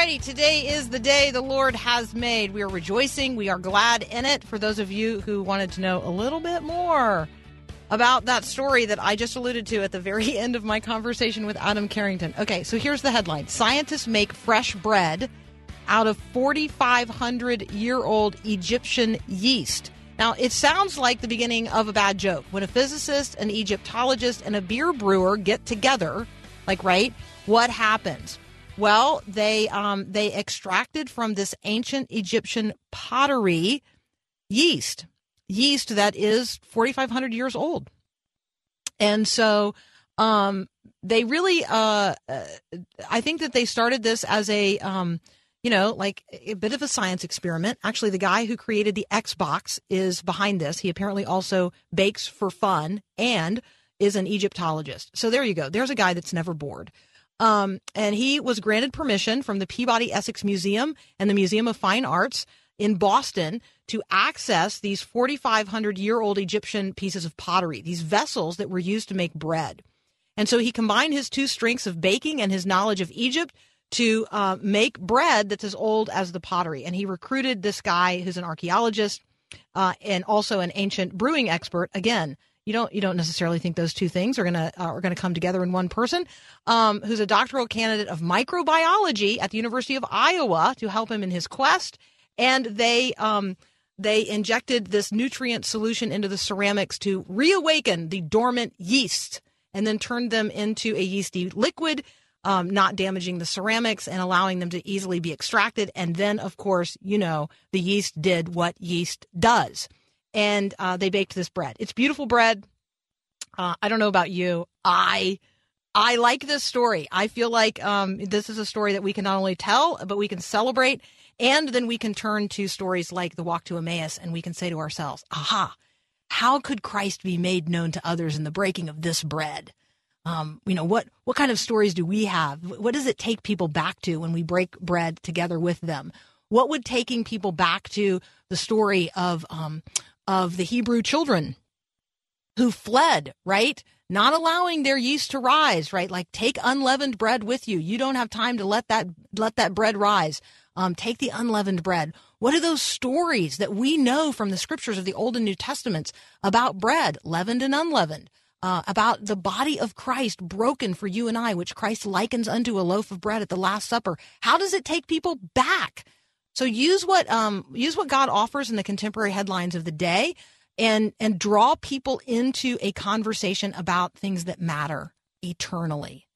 Today is the day the Lord has made. We are rejoicing. We are glad in it. For those of you who wanted to know a little bit more about that story that I just alluded to at the very end of my conversation with Adam Carrington. Okay, so here's the headline Scientists make fresh bread out of 4,500 year old Egyptian yeast. Now, it sounds like the beginning of a bad joke. When a physicist, an Egyptologist, and a beer brewer get together, like, right, what happens? Well, they um, they extracted from this ancient Egyptian pottery yeast, yeast that is 4,500 years old, and so um, they really, uh, uh, I think that they started this as a, um, you know, like a bit of a science experiment. Actually, the guy who created the Xbox is behind this. He apparently also bakes for fun and is an Egyptologist. So there you go. There's a guy that's never bored. Um, and he was granted permission from the Peabody Essex Museum and the Museum of Fine Arts in Boston to access these 4,500 year old Egyptian pieces of pottery, these vessels that were used to make bread. And so he combined his two strengths of baking and his knowledge of Egypt to uh, make bread that's as old as the pottery. And he recruited this guy who's an archaeologist uh, and also an ancient brewing expert. Again, you don't you don't necessarily think those two things are gonna uh, are gonna come together in one person. Um, who's a doctoral candidate of microbiology at the University of Iowa to help him in his quest. And they um, they injected this nutrient solution into the ceramics to reawaken the dormant yeast and then turned them into a yeasty liquid, um, not damaging the ceramics and allowing them to easily be extracted. And then, of course, you know, the yeast did what yeast does. And uh, they baked this bread. It's beautiful bread. Uh, I don't know about you. I I like this story. I feel like um, this is a story that we can not only tell, but we can celebrate. And then we can turn to stories like the walk to Emmaus and we can say to ourselves, aha, how could Christ be made known to others in the breaking of this bread? Um, you know, what, what kind of stories do we have? What does it take people back to when we break bread together with them? What would taking people back to the story of, um, of the Hebrew children who fled, right? Not allowing their yeast to rise, right? Like take unleavened bread with you. You don't have time to let that let that bread rise. Um, take the unleavened bread. What are those stories that we know from the scriptures of the Old and New Testaments about bread, leavened and unleavened? Uh, about the body of Christ broken for you and I, which Christ likens unto a loaf of bread at the Last Supper. How does it take people back? So use what um, use what God offers in the contemporary headlines of the day and and draw people into a conversation about things that matter eternally.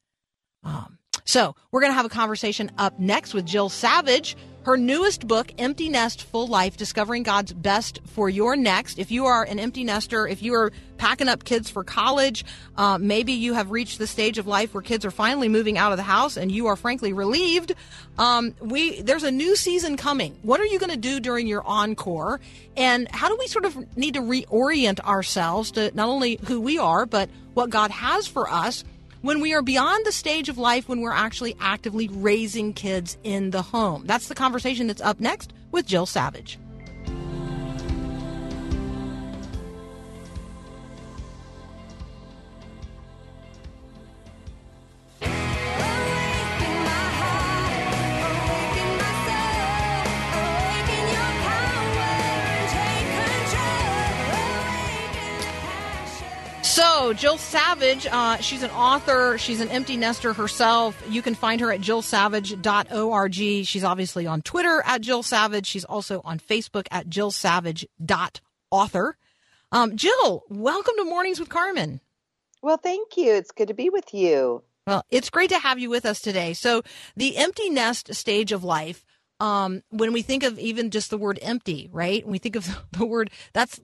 Um, so we're going to have a conversation up next with Jill Savage. Her newest book, Empty Nest Full Life Discovering God's Best for Your Next. If you are an empty nester, if you are packing up kids for college, uh, maybe you have reached the stage of life where kids are finally moving out of the house and you are frankly relieved. Um, we There's a new season coming. What are you going to do during your encore? And how do we sort of need to reorient ourselves to not only who we are, but what God has for us? When we are beyond the stage of life when we're actually actively raising kids in the home. That's the conversation that's up next with Jill Savage. So, Jill Savage, uh, she's an author. She's an empty nester herself. You can find her at jillsavage.org. She's obviously on Twitter at Jill Savage. She's also on Facebook at jillsavage.author. Um, Jill, welcome to Mornings with Carmen. Well, thank you. It's good to be with you. Well, it's great to have you with us today. So, the empty nest stage of life, um, when we think of even just the word empty, right? When we think of the word, that's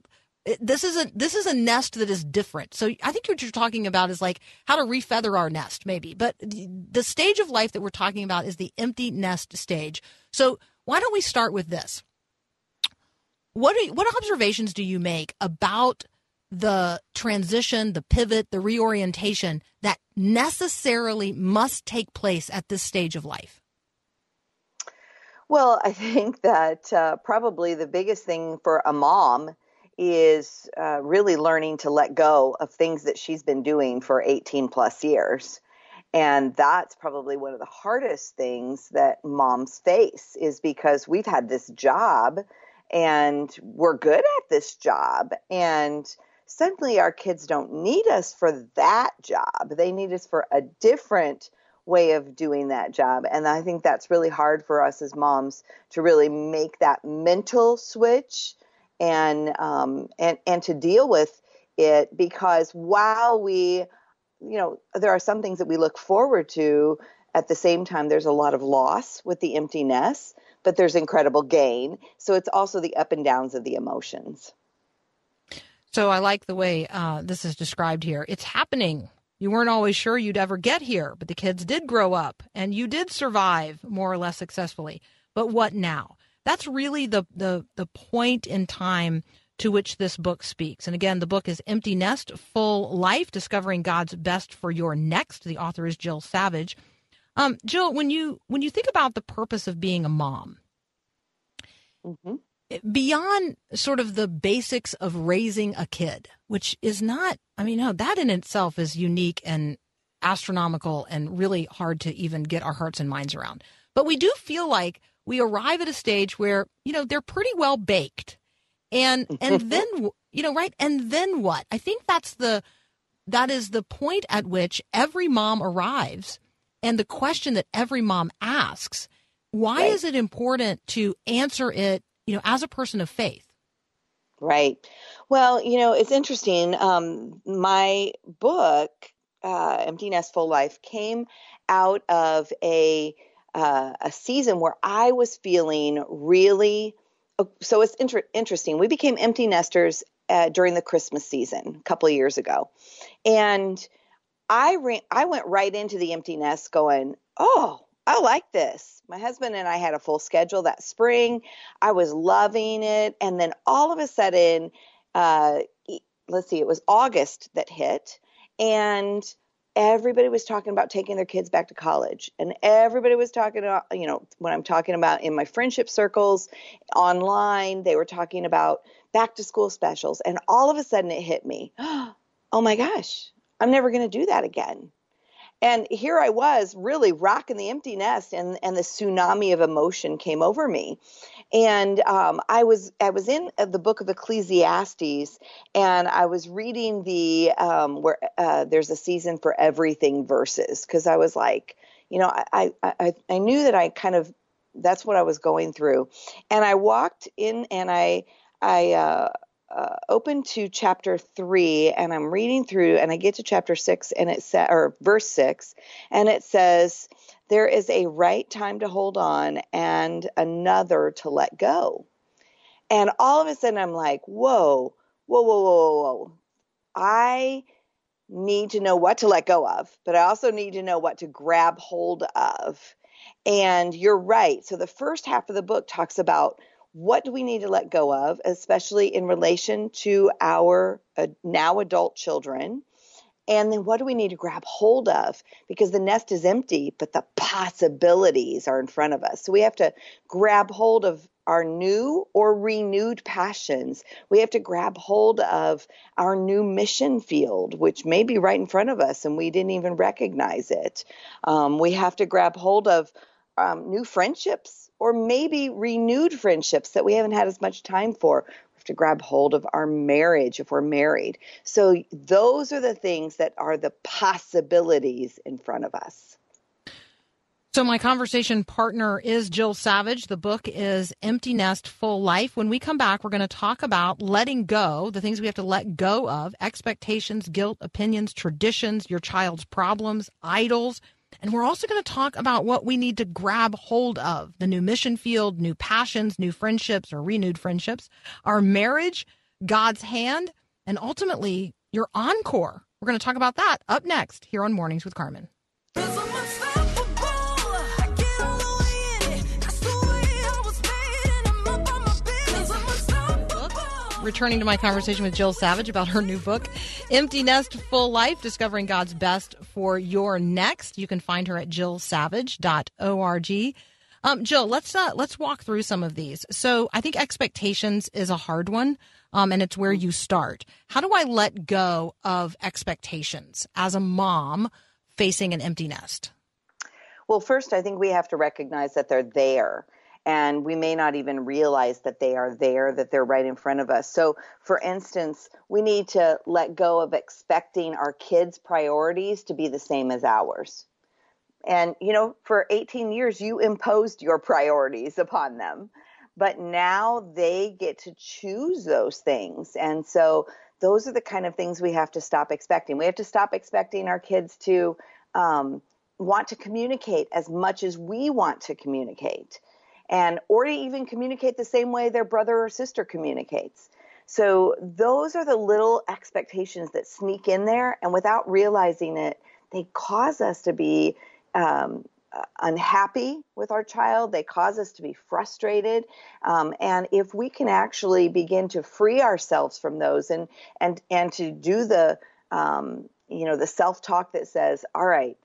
This is a this is a nest that is different. So I think what you're talking about is like how to refeather our nest, maybe. But the, stage of life that we're talking about is the empty nest stage. So why don't we start with this? What what observations do you make about the transition, the pivot, the reorientation that necessarily must take place at this stage of life? Well, I think that uh, probably the biggest thing for a mom is uh, really learning to let go of things that she's been doing for 18 plus years. And that's probably one of the hardest things that moms face is because we've had this job and we're good at this job. And suddenly our kids don't need us for that job. They need us for a different way of doing that job. And I think that's really hard for us as moms to really make that mental switch and um, and and to deal with it because while we you know there are some things that we look forward to at the same time there's a lot of loss with the emptiness but there's incredible gain so it's also the up and downs of the emotions So I like the way uh, this is described here. It's happening. You weren't always sure you'd ever get here, but the kids did grow up and you did survive more or less successfully. But what now? That's really the the the point in time to which this book speaks. And again, the book is Empty Nest, Full Life: Discovering God's Best for Your Next. The author is Jill Savage. Um, Jill, when you when you think about the purpose of being a mom, hmm beyond sort of the basics of raising a kid, which is not, I mean, no, that in itself is unique and astronomical and really hard to even get our hearts and minds around. But we do feel like we arrive at a stage where, you know, they're pretty well baked. And and then you know, right? And then what? I think that's the that is the point at which every mom arrives and the question that every mom asks, why Right. is it important to answer it, you know, as a person of faith? Right. Well, you know, it's interesting. Um, my book, uh, Empty Nest Full Life, came out of a uh, a season where I was feeling really. oh, So it's inter- interesting. We became empty nesters uh, during the Christmas season a couple of years ago, and I ran, I went right into the empty nest, going, "Oh, I like this." My husband and I had a full schedule that spring. I was loving it. And then all of a sudden, uh, let's see, it was August that hit, and everybody was talking about taking their kids back to college. And everybody was talking about, you know, when I'm talking about in my friendship circles, online, they were talking about back to school specials. And all of a sudden it hit me oh my gosh, I'm never going to do that again. And here I was really rocking the empty nest and, and the tsunami of emotion came over me. And um, I was I was in uh, the book of Ecclesiastes and I was reading the um, where uh, there's a season for everything verses because I was like, you know, I, I I I knew that I kind of that's what I was going through, and I walked in and I I uh, uh, open to chapter three and I'm reading through and I get to chapter six and it says or verse six and it says there is a right time to hold on and another to let go. And all of a sudden I'm like, whoa, whoa, whoa, whoa, whoa. I need to know what to let go of, but I also need to know what to grab hold of. And you're right. So the first half of the book talks about what do we need to let go of, especially in relation to our uh, now adult children? And then what do we need to grab hold of? Because the nest is empty, but the possibilities are in front of us. So we have to grab hold of our new or renewed passions. We have to grab hold of our new mission field, which may be right in front of us and we didn't even recognize it. Um, we have to grab hold of um, new friendships or maybe renewed friendships that we haven't had as much time for. We have to grab hold of our marriage if we're married. So those are the things that are the possibilities in front of us. So, my conversation partner is Jill Savage. The book is Empty Nest Full Life. When we come back, we're going to talk about letting go, the things we have to let go of expectations, guilt, opinions, traditions, your child's problems, idols. And we're also going to talk about what we need to grab hold of the new mission field, new passions, new friendships, or renewed friendships, our marriage, God's hand, and ultimately your encore. We're going to talk about that up next here on Mornings with Carmen. Returning to my conversation with Jill Savage about her new book, Empty Nest Full Life Discovering God's Best for Your Next. You can find her at jillsavage.org. Um, Jill, let's uh, let's walk through some of these. So I think expectations is a hard one, um, and it's where you start. How do I let go of expectations as a mom facing an empty nest? Well, first, I think we have to recognize that they're there. And we may not even realize that they are there, that they're right in front of us. So, for instance, we need to let go of expecting our kids' priorities to be the same as ours. And, you know, for 18 years, you imposed your priorities upon them. But now they get to choose those things. And so those are the kind of things we have to stop expecting. We have to stop expecting our kids to um, want to communicate as much as we want to communicate. And or to even communicate the same way their brother or sister communicates. So those are the little expectations that sneak in there, and without realizing it, they cause us to be um, unhappy with our child. They cause us to be frustrated. Um, and if we can actually begin to free ourselves from those and and and to do the um, you know the self talk that says, "All right."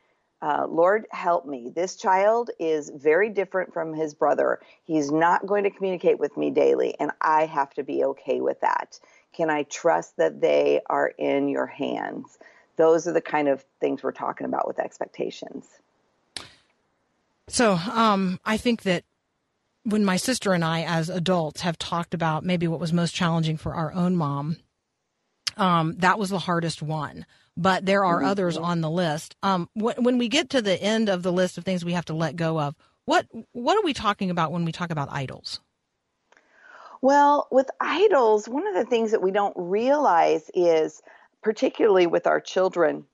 Uh, Lord, help me. This child is very different from his brother. He's not going to communicate with me daily, and I have to be okay with that. Can I trust that they are in your hands? Those are the kind of things we're talking about with expectations. So um, I think that when my sister and I, as adults, have talked about maybe what was most challenging for our own mom, um, that was the hardest one. But there are others on the list. Um, wh- when we get to the end of the list of things we have to let go of, what what are we talking about when we talk about idols? Well, with idols, one of the things that we don't realize is, particularly with our children,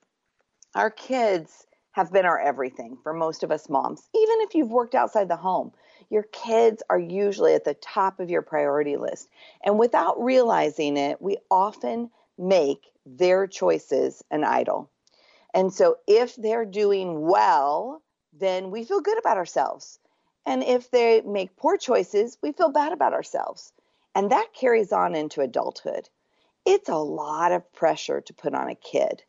our kids have been our everything for most of us moms. Even if you've worked outside the home, your kids are usually at the top of your priority list. And without realizing it, we often make their choices an idol. And so if they're doing well, then we feel good about ourselves. And if they make poor choices, we feel bad about ourselves. And that carries on into adulthood. It's a lot of pressure to put on a kid.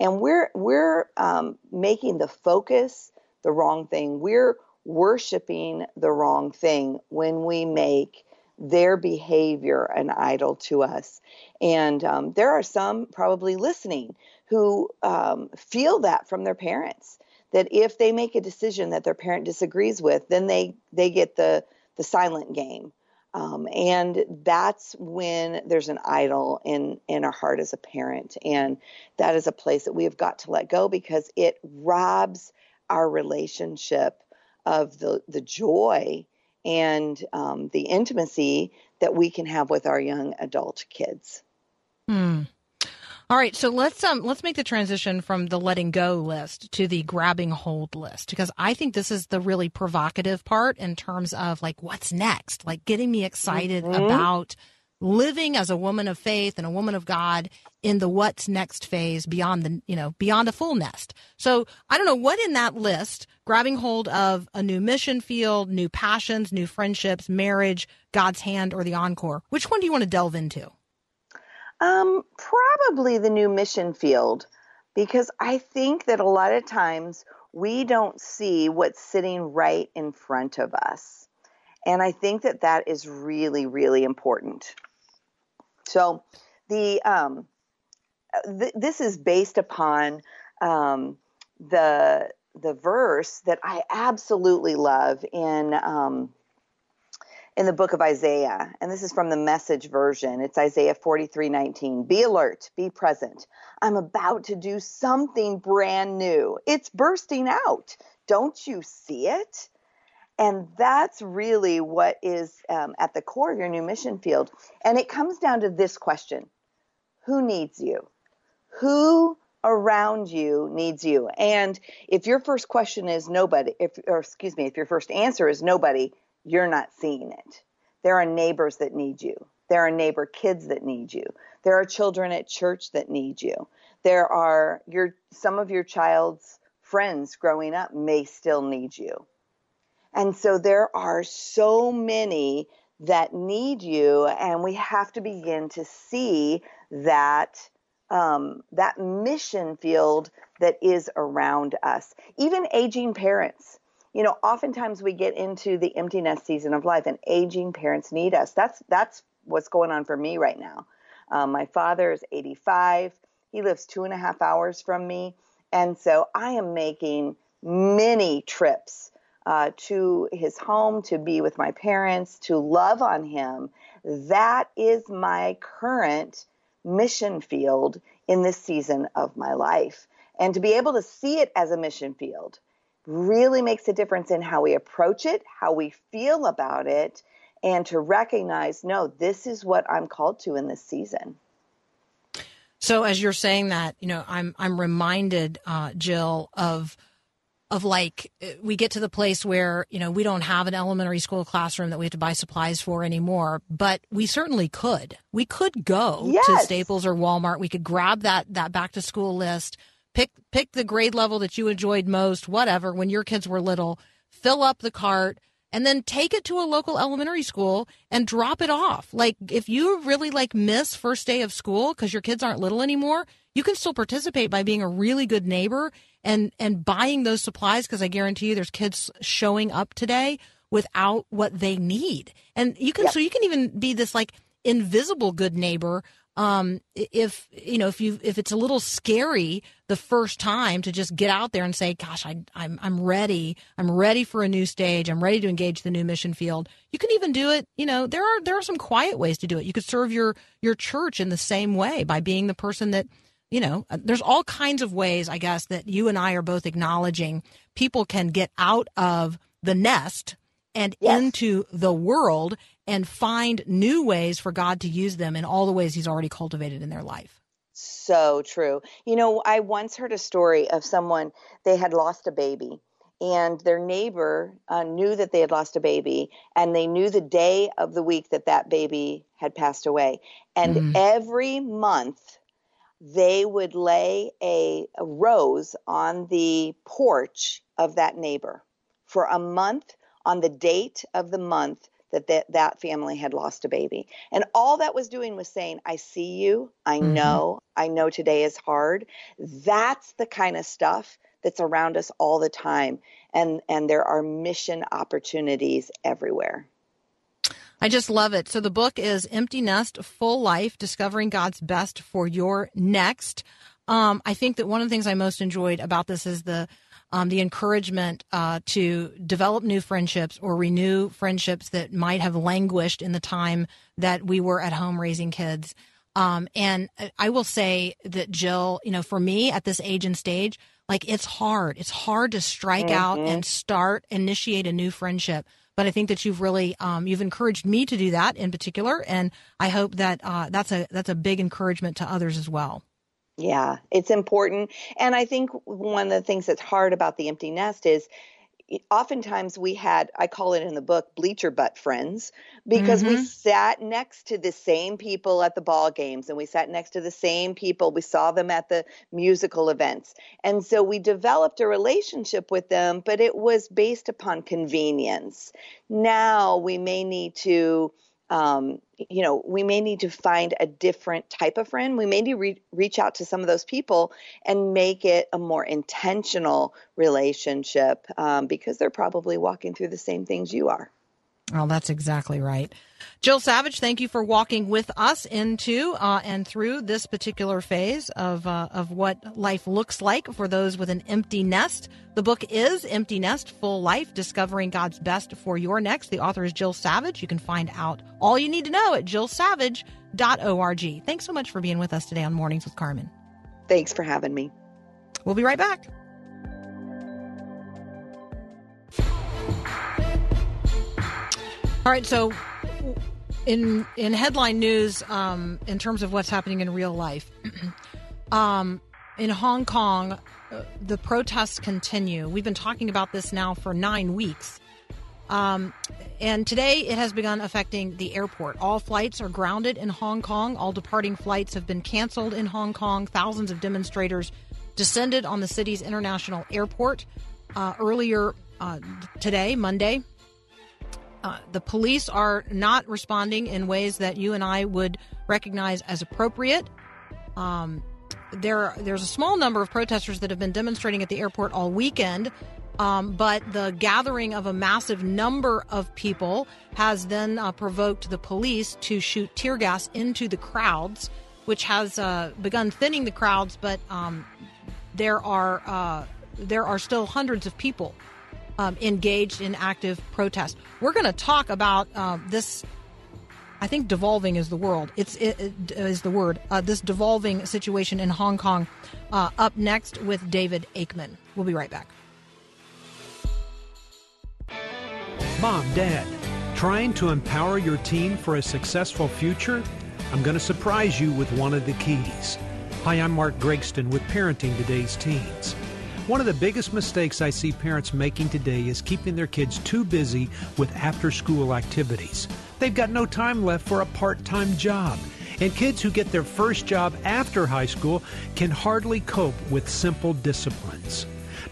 And we're we're um, making the focus the wrong thing. We're worshiping the wrong thing when we make their behavior an idol to us. And um, there are some probably listening who um, feel that from their parents that if they make a decision that their parent disagrees with, then they they get the the silent game. Um, and that's when there's an idol in in our heart as a parent, and that is a place that we have got to let go because it robs our relationship of the the joy and um, the intimacy that we can have with our young adult kids. Hmm. All right, so let's um let's make the transition from the letting go list to the grabbing hold list because I think this is the really provocative part in terms of like what's next, like getting me excited about living as a woman of faith and a woman of God in the what's next phase beyond the you know beyond a full nest. So I don't know what in that list grabbing hold of a new mission field, new passions, new friendships, marriage, God's hand, or the encore. Which one do you want to delve into? Um, probably the new mission field, because I think that a lot of times we don't see what's sitting right in front of us. And I think that that is really, really important. So the um, th- this is based upon um, the the verse that I absolutely love in um, in the book of Isaiah, and this is from the message version. It's Isaiah 43:19. Be alert, be present. I'm about to do something brand new. It's bursting out. Don't you see it? And that's really what is um, at the core of your new mission field. And it comes down to this question Who needs you? Who around you needs you? And if your first question is nobody, if, or excuse me, if your first answer is nobody, you're not seeing it. There are neighbors that need you. There are neighbor kids that need you. There are children at church that need you. There are your some of your child's friends growing up may still need you. And so there are so many that need you, and we have to begin to see that um, that mission field that is around us. Even aging parents. You know, oftentimes we get into the empty nest season of life, and aging parents need us. That's that's what's going on for me right now. Um, my father is 85. He lives two and a half hours from me, and so I am making many trips uh, to his home to be with my parents, to love on him. That is my current mission field in this season of my life. And to be able to see it as a mission field really makes a difference in how we approach it, how we feel about it, and to recognize no, this is what I'm called to in this season. So as you're saying that, you know, I'm I'm reminded, uh, Jill, of of like we get to the place where you know we don't have an elementary school classroom that we have to buy supplies for anymore but we certainly could we could go Yes. to staples or walmart we could grab that that back to school list pick pick the grade level that you enjoyed most whatever when your kids were little fill up the cart and then take it to a local elementary school and drop it off like if you really like miss first day of school because your kids aren't little anymore you can still participate by being a really good neighbor and and buying those supplies because I guarantee you there's kids showing up today without what they need. And you can Yep. so you can even be this like invisible good neighbor um if you know if you if it's a little scary the first time to just get out there and say gosh I I'm I'm ready. I'm ready for a new stage. I'm ready to engage the new mission field. You can even do it you know there are there are some quiet ways to do it. You could serve your your church in the same way by being the person that you know, uh, there's all kinds of ways, I guess, that you and I are both acknowledging people can get out of the nest and Yes. into the world and find new ways for God to use them in all the ways He's already cultivated in their life. So true. You know, I once heard a story of someone, they had lost a baby, and their neighbor uh, knew that they had lost a baby, and they knew the day of the week that that baby had passed away. And Mhm. every month, they would lay a, a rose on the porch of that neighbor for a month on the date of the month that that, that family had lost a baby. And all that was doing was saying, I see you. I Mhm. know. I know today is hard. That's the kind of stuff that's around us all the time. And, and there are mission opportunities everywhere. I just love it. So the book is Empty Nest, Full Life, Discovering God's Best for Your Next. Um, I think that one of the things I most enjoyed about this is the um, the encouragement uh, to develop new friendships or renew friendships that might have languished in the time that we were at home raising kids. Um, and I will say that Jill, you know, for me at this age and stage, like it's hard. It's hard to strike out and start, initiate a new friendship. But I think that you've really, um, you've encouraged me to do that in particular, and I hope that uh, that's a that's a big encouragement to others as well. Yeah, it's important. And I think one of the things that's hard about the empty nest is oftentimes we had, I call it in the book, bleacher butt friends, because we Mhm. sat next to the same people at the ball games and we sat next to the same people. We saw them at the musical events. And so we developed a relationship with them, but it was based upon convenience. Now we may need to um, you know, we may need to find a different type of friend. We may need to re- reach out to some of those people and make it a more intentional relationship um, because they're probably walking through the same things you are. Oh, that's exactly right. Jill Savage, thank you for walking with us into uh, and through this particular phase of uh, of what life looks like for those with an empty nest. The book is Empty Nest: Full Life: Discovering God's Best for Your Next. The author is Jill Savage. You can find out all you need to know at jillsavage.org. Thanks so much for being with us today on Mornings with Carmen. Thanks for having me. We'll be right back. All right, so in in headline news, um, in terms of what's happening in real life, um, in Hong Kong, uh, the protests continue. We've been talking about this now for nine weeks. Um, and today it has begun affecting the airport. All flights are grounded in Hong Kong. All departing flights have been canceled in Hong Kong. Thousands of demonstrators descended on the city's international airport uh, earlier uh, today, Monday. Uh, the police are not responding in ways that you and I would recognize as appropriate. Um, there, there's a small number of protesters that have been demonstrating at the airport all weekend, um, but the gathering of a massive number of people has then uh, provoked the police to shoot tear gas into the crowds, which has uh, begun thinning the crowds. But um, there are uh, there are still hundreds of people um, engaged in active protest. We're going to talk about uh, this. I think devolving is the world. It's it, it is the word. Uh, this devolving situation in Hong Kong. Uh, up next with David Aikman. We'll be right back. Mom, Dad, trying to empower your team for a successful future? I'm going to surprise you with one of the keys. Hi, I'm Mark Gregston with Parenting Today's Teens. One of the biggest mistakes I see parents making today is keeping their kids too busy with after school activities. They've got no time left for a part time job. And kids who get their first job after high school can hardly cope with simple disciplines.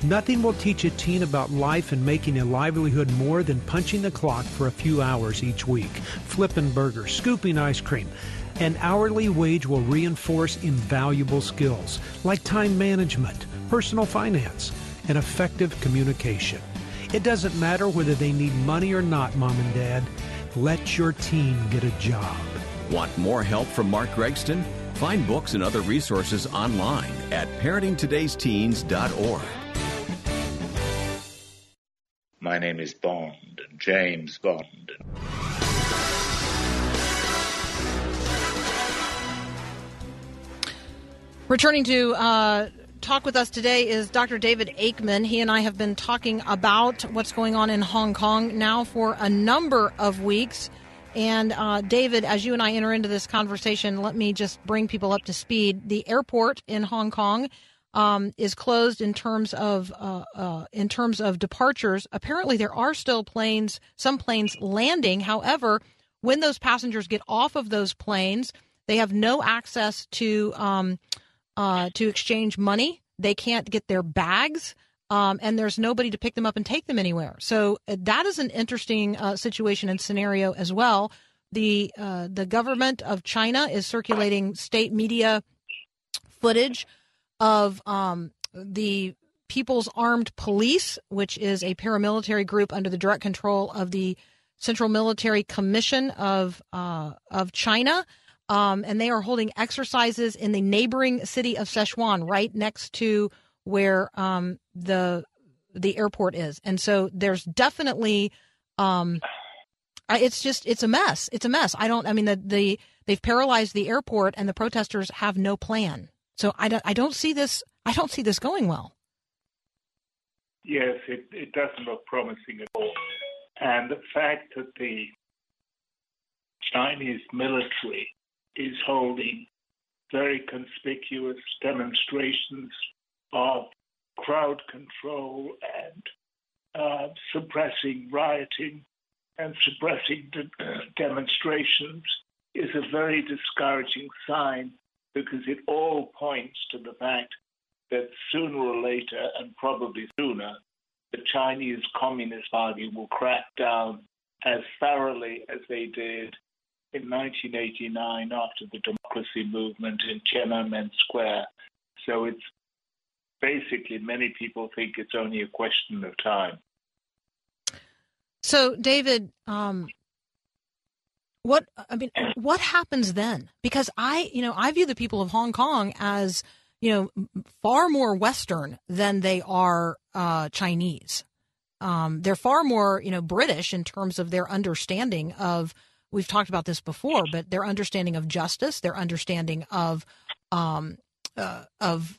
Nothing will teach a teen about life and making a livelihood more than punching the clock for a few hours each week, flipping burgers, scooping ice cream. An hourly wage will reinforce invaluable skills like time management, personal finance, and effective communication. It doesn't matter whether they need money or not, mom and dad. Let your teen get a job. Want more help from Mark Gregston? Find books and other resources online at parentingtodaysteens.org. My name is Bond, James Bond. Returning to uh, talk with us today is Dr. David Aikman. He and I have been talking about what's going on in Hong Kong now for a number of weeks. And uh, David, as you and I enter into this conversation, let me just bring people up to speed. The airport in Hong Kong um, is closed in terms of uh, uh, in terms of departures. Apparently, there are still planes, some planes landing. However, when those passengers get off of those planes, they have no access to um, uh, to exchange money. They can't get their bags. Um, and there's nobody to pick them up and take them anywhere. So uh, that is an interesting uh, situation and scenario as well. The uh, the government of China is circulating state media footage of um, the People's Armed Police, which is a paramilitary group under the direct control of the Central Military Commission of uh, of China. Um, and they are holding exercises in the neighboring city of Shenzhen, right next to where um, the the airport is. And so there's definitely, um, it's just it's a mess. It's a mess. I don't. I mean, the, the they've paralyzed the airport, and the protesters have no plan. So I don't. I don't see this. I don't see this going well. Yes, it, it doesn't look promising at all. And the fact that the Chinese military is holding very conspicuous demonstrations of crowd control and uh, suppressing rioting and suppressing de- demonstrations is a very discouraging sign because it all points to the fact that sooner or later, and probably sooner, the Chinese Communist Party will crack down as thoroughly as they did in 1989 after the democracy movement in Tiananmen Square. So it's basically many people think it's only a question of time. So, David, um, what I mean, what happens then? Because I, you know, I view the people of Hong Kong as, you know, far more Western than they are uh, Chinese. Um, they're far more, you know, British in terms of their understanding of. We've talked about this before, but their understanding of justice, their understanding of um, uh, of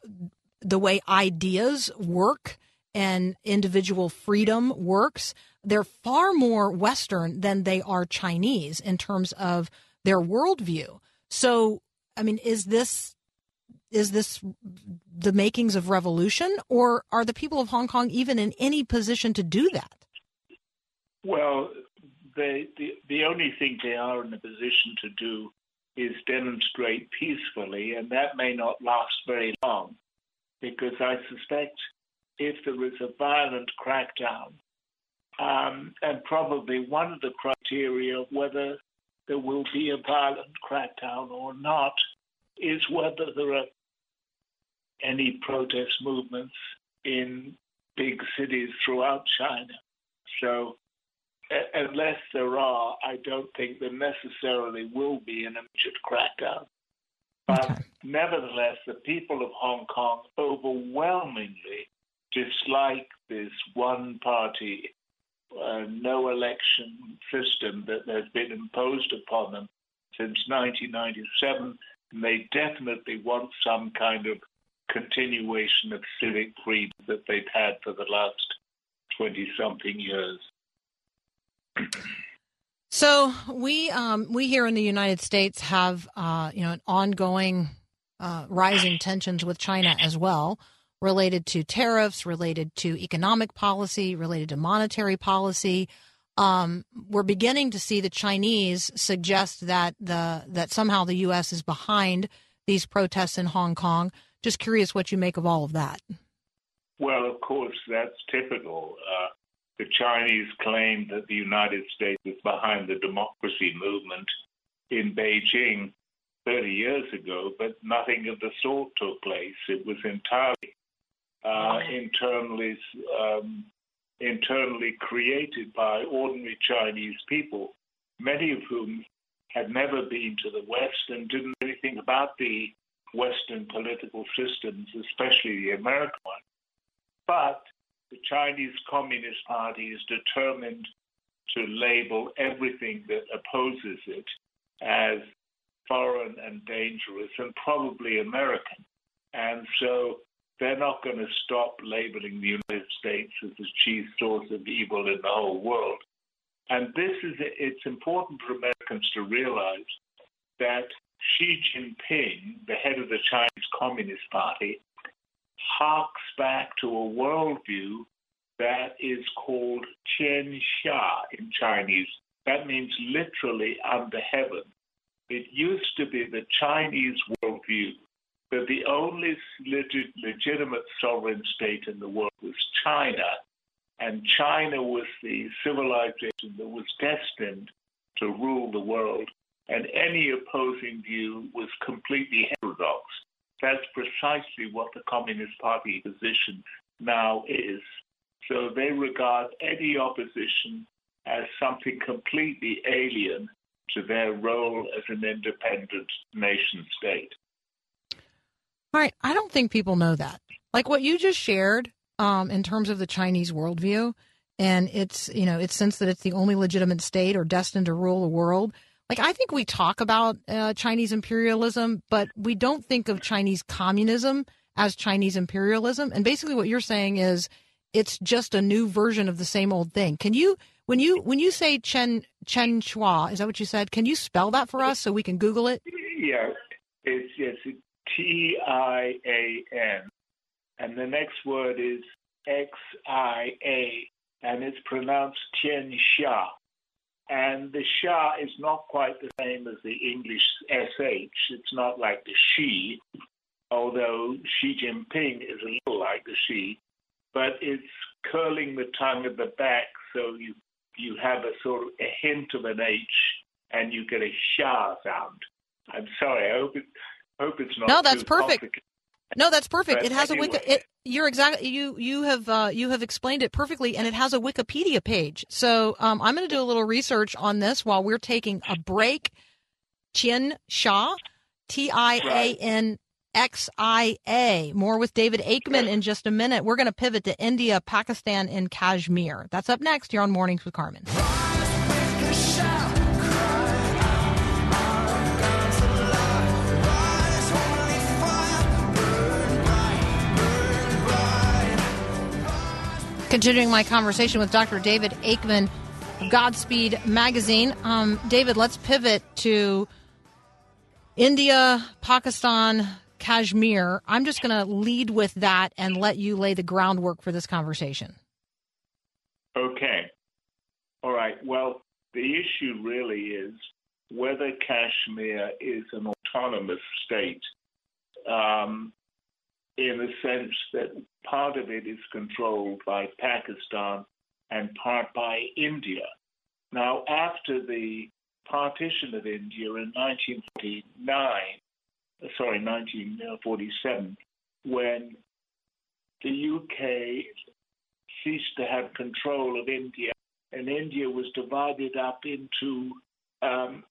the way ideas work and individual freedom works, they're far more Western than they are Chinese in terms of their worldview. So, I mean, is this is this the makings of revolution, or are the people of Hong Kong even in any position to do that? Well, they, the the only thing they are in a position to do is demonstrate peacefully, and that may not last very long, because I suspect if there is a violent crackdown, um, and probably one of the criteria of whether there will be a violent crackdown or not is whether there are any protest movements in big cities throughout China. So, unless there are, I don't think there necessarily will be an immediate crackdown. But Okay. nevertheless, the people of Hong Kong overwhelmingly dislike this one party, uh, no election system that has been imposed upon them since 1997. And they definitely want some kind of continuation of civic freedom that they've had for the last 20 something years. So we um, we here in the United States have uh, you know an ongoing uh, rising tensions with China as well, related to tariffs, related to economic policy, related to monetary policy. Um, we're beginning to see the Chinese suggest that the that somehow the U.S. is behind these protests in Hong Kong. Just curious what you make of all of that. Well, of course, that's typical. Uh, the Chinese claim that the United States is behind the democracy movement in Beijing 30 years ago, but nothing of the sort took place. It was entirely uh, internally um, internally created by ordinary Chinese people, many of whom had never been to the West and didn't know anything about the Western political systems, especially the American one. But the Chinese Communist Party is determined to label everything that opposes it as foreign and dangerous and probably American. And so they're not going to stop labeling the United States as the chief source of evil in the whole world. And this is, it's important for Americans to realize that Xi Jinping, the head of the Chinese Communist Party, harks back to a worldview that is called Tian Xia in Chinese. That means literally under heaven. It used to be the Chinese worldview that the only legit, legitimate sovereign state in the world was China, and China was the civilization that was destined to rule the world, and any opposing view was completely heterodox. That's precisely what the Communist Party position now is. So they regard any opposition as something completely alien to their role as an independent nation state. All right, I don't think people know that. Like what you just shared um, in terms of the Chinese worldview, and it's you know its sense that it's the only legitimate state or destined to rule the world. Like I think we talk about uh, Chinese imperialism, but we don't think of Chinese communism as Chinese imperialism. And basically, what you're saying is it's just a new version of the same old thing. Can you when you when you say Chen Chen Chua, is that what you said? Can you spell that for us so we can Google it? Yeah, it's, it's T I A N, and the next word is X I A, and it's pronounced Tian Xia. And the Xia is not quite the same as the English SH. It's not like the Xi, although Xi Jinping is a little like the Xi, but it's curling the tongue at the back so you you have a sort of a hint of an H and you get a Xia sound. I'm sorry, I hope it hope it's not No, that's perfect. No, that's perfect. But it has a wiki. It, you're exactly you. You have uh, you have explained it perfectly, and it has a Wikipedia page. So um, I'm going to do a little research on this while we're taking a break. Tian Xia, T I A N X I A. More with David Aikman in just a minute. We're going to pivot to India, Pakistan, and Kashmir. That's up next here on Mornings with Carmen. Continuing my conversation with Dr. David Aikman of Godspeed Magazine. Um, David, let's pivot to India, Pakistan, Kashmir. I'm just going to lead with that and let you lay the groundwork for this conversation. Okay. All Right. Well, the issue really is whether Kashmir is an autonomous state um, in the sense that part of it is controlled by Pakistan and part by India. Now, after the partition of India in 1949, sorry, 1947, when the UK ceased to have control of India, and India was divided up into um,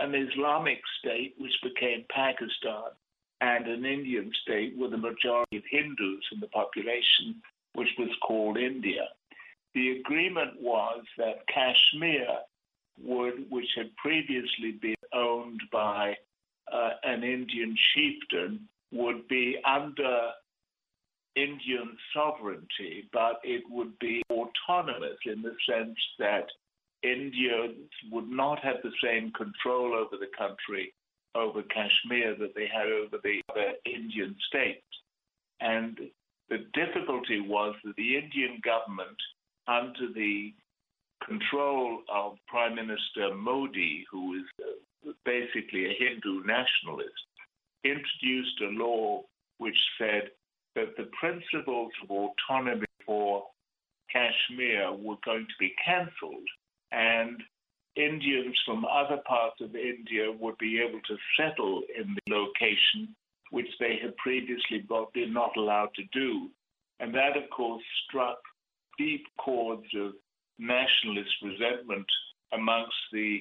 an Islamic state, which became Pakistan, and an Indian state with a majority of Hindus in the population, which was called India. The agreement was that Kashmir would, which had previously been owned by uh, an Indian chieftain, would be under Indian sovereignty, but it would be autonomous in the sense that Indians would not have the same control over the country, over Kashmir, that they had over the other Indian states. And the difficulty was that the Indian government, under the control of Prime Minister Modi, who is uh, basically a Hindu nationalist, introduced a law which said that the principles of autonomy for Kashmir were going to be cancelled and Indians from other parts of India would be able to settle in the location which they had previously been not allowed to do. And that, of course, struck deep chords of nationalist resentment amongst the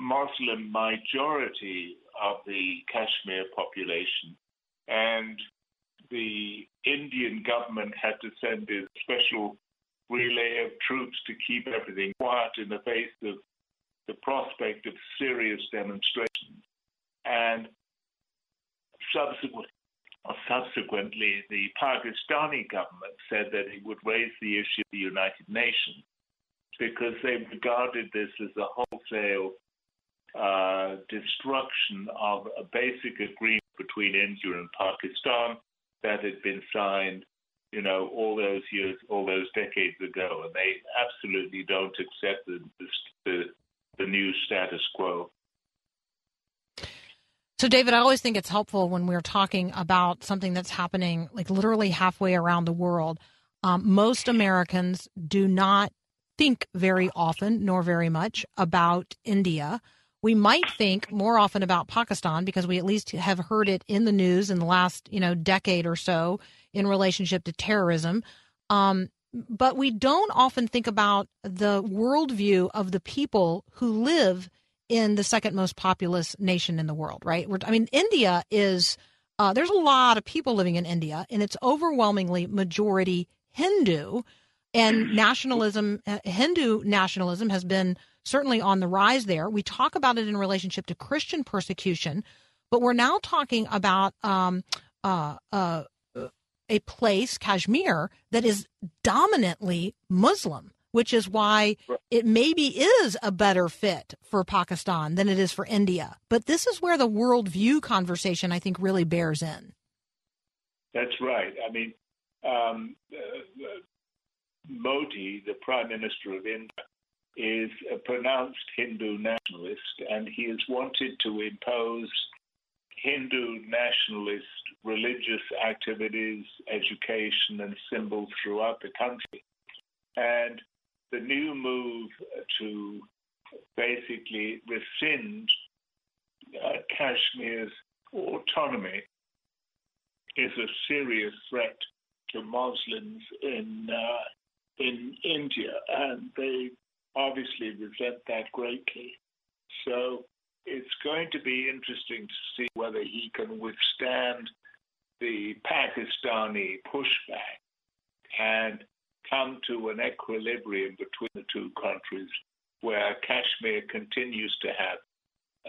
Muslim majority of the Kashmir population. And the Indian government had to send a special relay of troops to keep everything quiet in the face of the prospect of serious demonstrations. And subsequent, subsequently, the Pakistani government said that it would raise the issue of the United Nations because they regarded this as a wholesale uh, destruction of a basic agreement between India and Pakistan that had been signed, you know, all those years, all those decades ago, and they absolutely don't accept the the, the new status quo. So, David, I always think it's helpful when we're talking about something that's happening like literally halfway around the world. Um, most Americans do not think very often nor very much about India. We might think more often about Pakistan because we at least have heard it in the news in the last, you know, decade or so in relationship to terrorism. Um, but we don't often think about the worldview of the people who live in the second most populous nation in the world, right? We're, I mean, India is, uh, there's a lot of people living in India, and it's overwhelmingly majority Hindu. And nationalism, uh, Hindu nationalism has been certainly on the rise there. We talk about it in relationship to Christian persecution, but we're now talking about um, uh, uh, a place, Kashmir, that is dominantly Muslim which is why it maybe is a better fit for Pakistan than it is for India. But this is where the worldview conversation, I think, really bears in. That's right. I mean, um, uh, Modi, the Prime Minister of India, is a pronounced Hindu nationalist, and he has wanted to impose Hindu nationalist religious activities, education, and symbols throughout the country. And the new move to basically rescind uh, Kashmir's autonomy is a serious threat to Muslims in uh, in India, and they obviously resent that greatly. So it's going to be interesting to see whether he can withstand the Pakistani pushback and come to an equilibrium between the two countries where Kashmir continues to have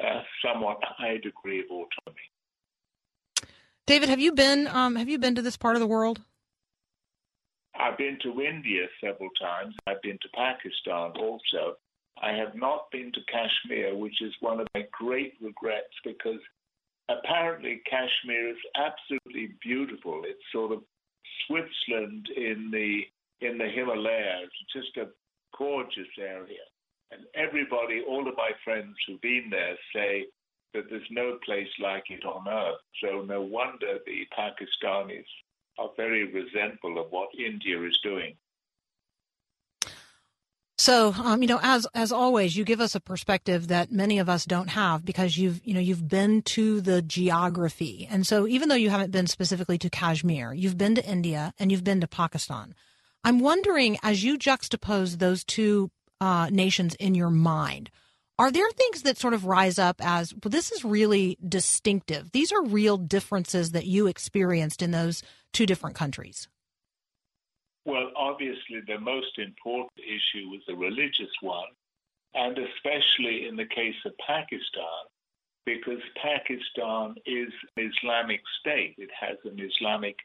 a somewhat high degree of autonomy. David, have you been um, have you been to this part of the world? I've been to India several times. I've been to Pakistan also. I have not been to Kashmir, which is one of my great regrets because apparently Kashmir is absolutely beautiful. It's sort of Switzerland in the in the Himalayas, just a gorgeous area. And everybody, all of my friends who've been there say that there's no place like it on earth. So no wonder the Pakistanis are very resentful of what India is doing. So, um, you know, as as always, you give us a perspective that many of us don't have because you've you know you've been to the geography, and so even though you haven't been specifically to Kashmir, you've been to India and you've been to Pakistan. I'm wondering, as you juxtapose those two uh, nations in your mind, are there things that sort of rise up as well? This is really distinctive. These are real differences that you experienced in those two different countries. Well, obviously, the most important issue was the religious one, and especially in the case of Pakistan, because Pakistan is an Islamic state. It has an Islamic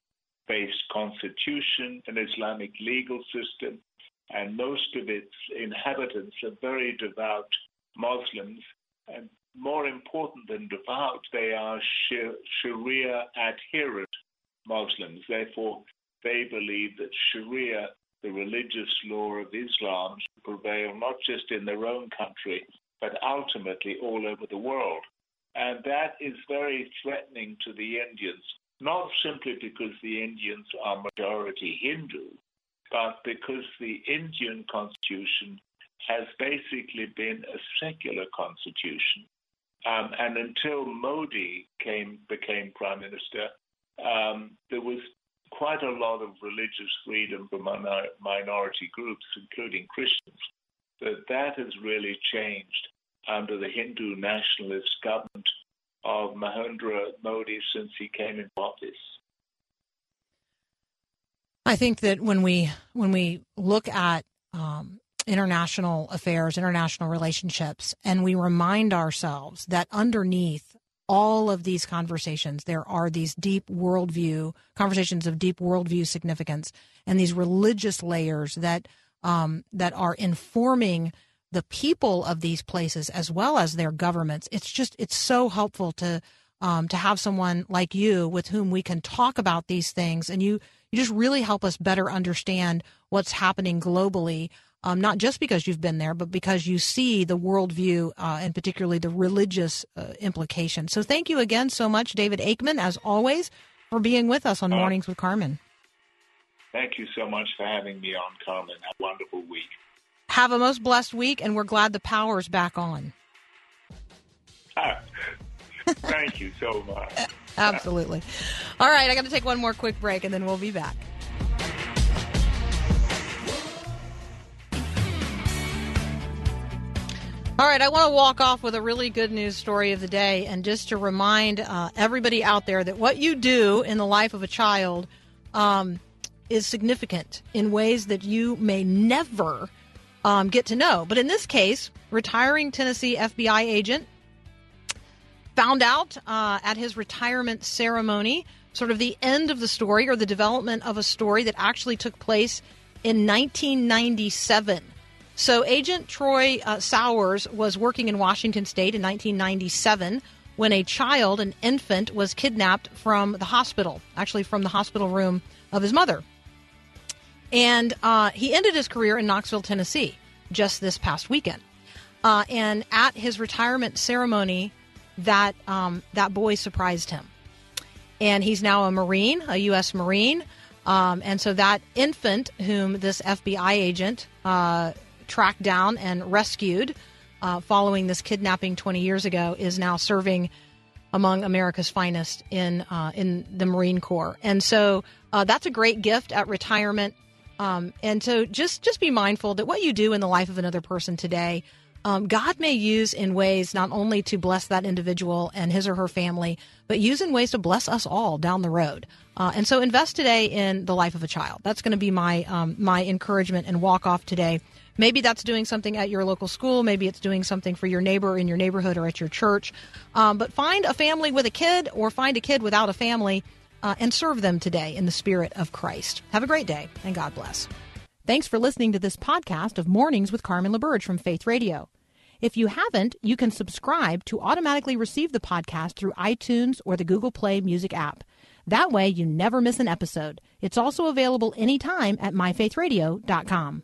based constitution, an Islamic legal system, and most of its inhabitants are very devout Muslims. And more important than devout, they are Sharia adherent Muslims. Therefore, they believe that Sharia, the religious law of Islam, should prevail not just in their own country, but ultimately all over the world. And that is very threatening to the Indians, not simply because the Indians are majority Hindu, but because the Indian constitution has basically been a secular constitution. Um, and until Modi came became prime minister, um, there was quite a lot of religious freedom for minor- minority groups, including Christians. But that has really changed under the Hindu nationalist government of Mahendra Modi since he came into office. I think that when we when we look at um, international affairs, international relationships, and we remind ourselves that underneath all of these conversations, there are these deep worldview conversations of deep worldview significance, and these religious layers that um, that are informing the people of these places as well as their governments. It's just it's so helpful to um, to have someone like you with whom we can talk about these things, and you you just really help us better understand what's happening globally um, not just because you've been there, but because you see the worldview uh, and particularly the religious uh, implications. So thank you again so much, David Aikman, as always, for being with us on Uh, Mornings with Carmen. Thank you so much for having me on, Carmen. Have a wonderful week. Have a most blessed week, and we're glad the power's back on. Ah, Thank you so much. Absolutely. All right, I got to take one more quick break, and then we'll be back. All right, I want to walk off with a really good news story of the day, and just to remind uh, everybody out there that what you do in the life of a child um, is significant in ways that you may never um, get to know. But in this case, retiring Tennessee FBI agent found out uh, at his retirement ceremony sort of the end of the story or the development of a story that actually took place in 1997. So, Agent Troy uh, Sowers was working in Washington State in 1997 when a child, an infant, was kidnapped from the hospital, actually from the hospital room of his mother. And uh, he ended his career in Knoxville, Tennessee, just this past weekend. Uh, and at his retirement ceremony, that um, that boy surprised him, and he's now a Marine, a U.S. Marine. Um, and so that infant, whom this FBI agent uh, tracked down and rescued uh, following this kidnapping 20 years ago, is now serving among America's finest in uh, in the Marine Corps. And so uh, that's a great gift at retirement. Um, and so just just be mindful that what you do in the life of another person today, um, God may use in ways not only to bless that individual and his or her family, but use in ways to bless us all down the road. Uh, and so invest today in the life of a child. That's going to be my um, my encouragement and walk off today. Maybe that's doing something at your local school. Maybe it's doing something for your neighbor in your neighborhood or at your church. Um, but find a family with a kid or find a kid without a family uh, and serve them today in the spirit of Christ. Have a great day and God bless. Thanks for listening to this podcast of Mornings with Carmen LaBerge from Faith Radio. If you haven't, you can subscribe to automatically receive the podcast through iTunes or the Google Play Music app. That way, you never miss an episode. It's also available anytime at myfaithradio.com.